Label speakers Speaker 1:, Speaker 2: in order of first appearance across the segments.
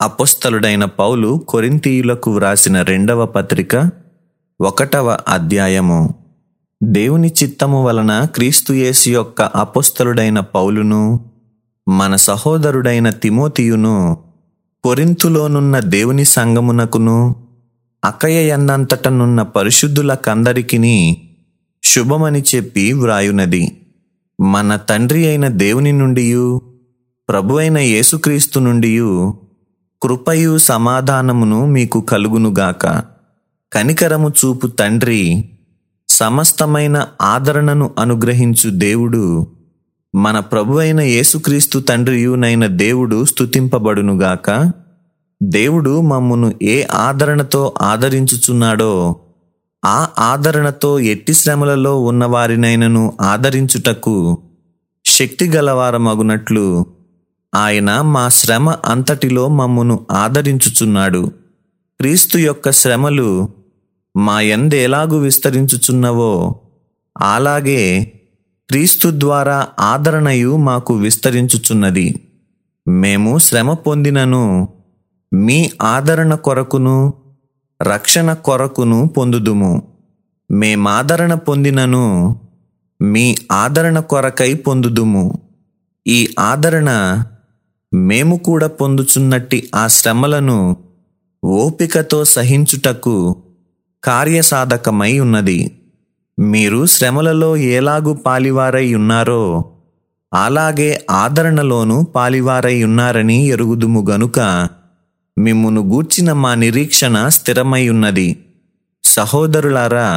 Speaker 1: అపొస్తలుడైన పౌలు కొరింతీయులకు వ్రాసిన రెండవ పత్రిక ఒకటవ అధ్యాయము. దేవుని చిత్తము వలన క్రీస్తుయేసు యొక్క అపొస్తలుడైన పౌలును మన సహోదరుడైన తిమోతియును కొరింతులోనున్న దేవుని సంగమునకును అకయ ఎన్నంతటనున్న పరిశుద్ధులకందరికిని శుభమని చెప్పి వ్రాయునది. మన తండ్రి అయిన దేవుని నుండియు ప్రభువైన యేసుక్రీస్తు నుండియు కృపయు సమాధానమును మీకు కలుగునుగాక కనికరము చూపు తండ్రి సమస్తమైన ఆదరణను అనుగ్రహించు దేవుడు మన ప్రభువైన యేసుక్రీస్తు తండ్రియునైన దేవుడు స్తుతింపబడునుగాక దేవుడు మమ్మను ఏ ఆదరణతో ఆదరించుచున్నాడో ఆ ఆదరణతో ఎట్టి శ్రమలలో ఉన్నవారినైనను ఆదరించుటకు శక్తి గలవారమగునట్లు ఆయన మా శ్రమ అంతటిలో మమ్మును ఆదరించుచున్నాడు. క్రీస్తు యొక్క శ్రమలు మా ఎందేలాగు విస్తరించుచున్నవో అలాగే క్రీస్తు ద్వారా ఆదరణయు మాకు విస్తరించుచున్నది. మేము శ్రమ పొందినను మీ ఆదరణ కొరకును రక్షణ కొరకును పొందుదుము. మేమాదరణ పొందినను మీ ఆదరణ కొరకై పొందుదుము. ఈ ఆదరణ మేము కూడా పొందుచున్నట్టి ఆ శ్రమలను ఓపికతో సహించుటకు కార్యసాధకమై ఉన్నది మీరు శ్రమలలో ఎలాగు పాలివారై ఉన్నారో అలాగే ఆదరణలోనూ పాలివారై ఉన్నారని ఎరుగుదుము గనుక మిమ్మును గూర్చిన మా నిరీక్షణ స్థిరమై ఉన్నది సహోదరులారా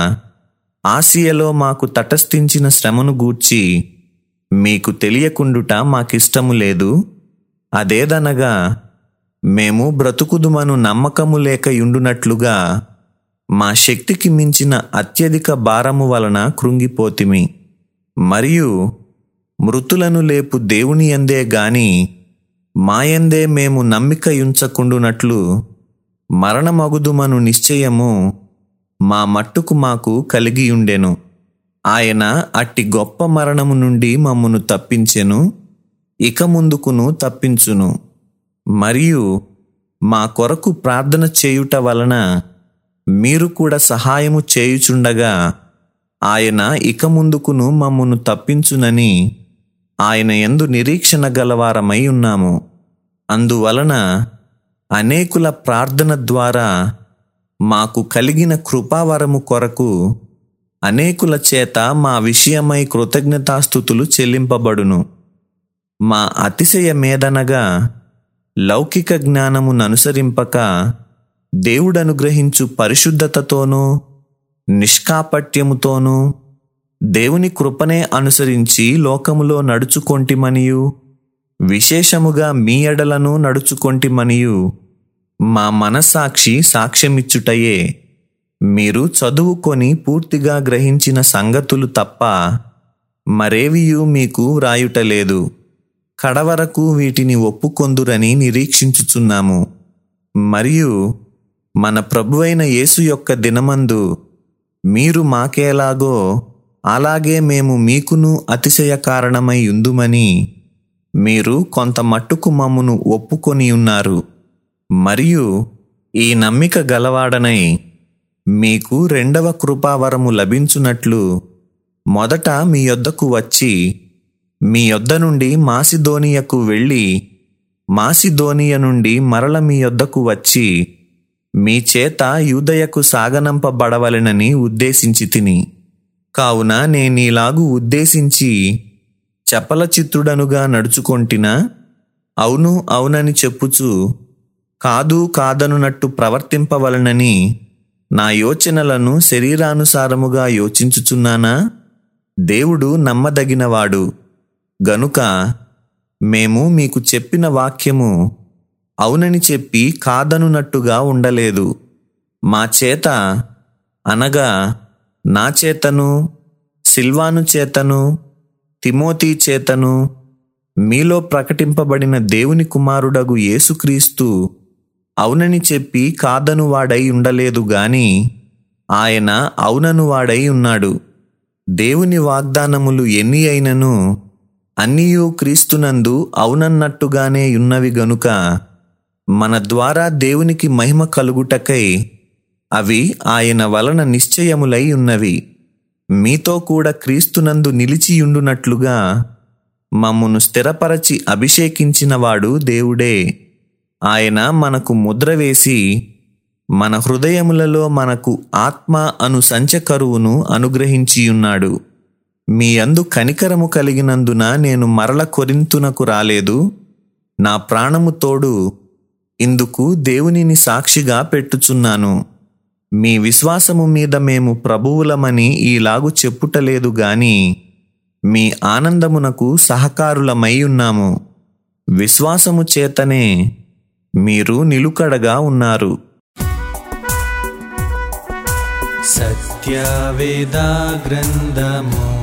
Speaker 1: ఆసియలో మాకు తటస్థించిన శ్రమను గూర్చి మీకు తెలియకుండుట మాకిష్టము లేదు. అదేదనగా మేము బ్రతుకుదుమను నమ్మకము లేకయుండునట్లుగా మా శక్తికి మించిన అత్యధిక భారము వలన కృంగిపోతిమి. మరియు మృతులను లేపు దేవుని ఎందే గాని మాయందే మేము నమ్మిక ఉంచకుండునట్లు మరణమగుదుమను నిశ్చయము మా మట్టుకు మాకు కలిగియుండెను. ఆయన అట్టి గొప్ప మరణము నుండి మమ్మును తప్పించెను. ఇక ముందుకును తప్పించును. మరియు మా కొరకు ప్రార్థన చేయుట వలన మీరు కూడా సహాయము చేయుచుండగా ఆయన ఇక ముందుకును మమ్మను తప్పించునని ఆయన ఎందు నిరీక్షణ గలవారమై ఉన్నాము. అందువలన అనేకుల ప్రార్థన ద్వారా మాకు కలిగిన కృపావరము కొరకు అనేకుల చేత మా విషయమై కృతజ్ఞతాస్థుతులు చెల్లింపబడును. మా అతిశయ మేధనగా లౌకిక జ్ఞానముననుసరింపక దేవుడనుగ్రహించు పరిశుద్ధతతోనూ నిష్కాపట్యముతోనూ దేవుని కృపనే అనుసరించి లోకములో నడుచుకొంటిమనియు విశేషముగా మీ ఎడలను నడుచుకొంటిమనియు మా మనస్సాక్షి సాక్ష్యమిచ్చుటయే. మీరు చదువుకొని పూర్తిగా గ్రహించిన సంగతులు తప్ప మరేవియూ మీకు వ్రాయుటలేదు కడవరకు వీటిని ఒప్పుకొందురని నిరీక్షించుచున్నాము. మరియు మన ప్రభువైన యేసు యొక్క దినమందు మీరు మాకేలాగో అలాగే మేము మీకును అతిశయ కారణమై ఉందుమని మీరు కొంత మట్టుకు మమ్మును ఒప్పుకొని ఉన్నారు. మరియు ఈ నమ్మిక గలవాడనై మీకు రెండవ కృపావరము లభించునట్లు మొదట మీ యొద్దకు వచ్చి మీ యొద్ద నుండి మాసిధోనియకు వెళ్ళి మాసిధోనియ నుండి మరల మీ యొద్దకు వచ్చి మీ చేత యూదయకు సాగనంపబడవలెనని ఉద్దేశించి తిని. కావున నేనీలాగు ఉద్దేశించి చపలచిత్రుడనుగా నడుచుకొంటినా? అవును అవునని చెప్పుచు కాదు కాదనునట్టు ప్రవర్తింపవలనని నా యోచనలను శరీరానుసారముగా యోచించుచున్నానా? దేవుడు నమ్మదగినవాడు. గనుక మేము మీకు చెప్పిన వాక్యము అవునని చెప్పి కాదనునట్టుగా ఉండలేదు. మా చేత అనగా నా చేతను సిల్వాను చేతను తిమోతి చేతను మీలో ప్రకటింపబడిన దేవుని కుమారుడగు యేసుక్రీస్తు అవునని చెప్పి కాదను వాడై ఉండలేదు గాని ఆయన అవునను వాడై ఉన్నాడు. దేవుని వాగ్దానములు ఎన్ని అయినను అన్నియు క్రీస్తునందు అవునన్నట్టుగానే ఉన్నవి గనుక మన ద్వారా దేవునికి మహిమ కలుగుటకై అవి ఆయన వలన నిశ్చయములై ఉన్నవి. మీతో కూడా క్రీస్తునందు నిలిచియుండునట్లుగా మమ్మును స్థిరపరచి అభిషేకించినవాడు దేవుడే. ఆయన మనకు ముద్ర వేసి మన హృదయములలో మనకు ఆత్మ అను సంచకరువును అనుగ్రహించియున్నాడు. మీ అందు కనికరము కలిగినందున నేను మరల కొరింతునకు రాలేదు. నా ప్రాణము తోడు ఇందుకు దేవునిని సాక్షిగా పెట్టుచున్నాను. మీ విశ్వాసము మీద మేము ప్రభువులమని ఈలాగు చెప్పుటలేదు గాని మీ ఆనందమునకు సహకారులమై ఉన్నాము. విశ్వాసము చేతనే మీరు నిలుకడగా ఉన్నారు.
Speaker 2: సత్యవేద గ్రంథము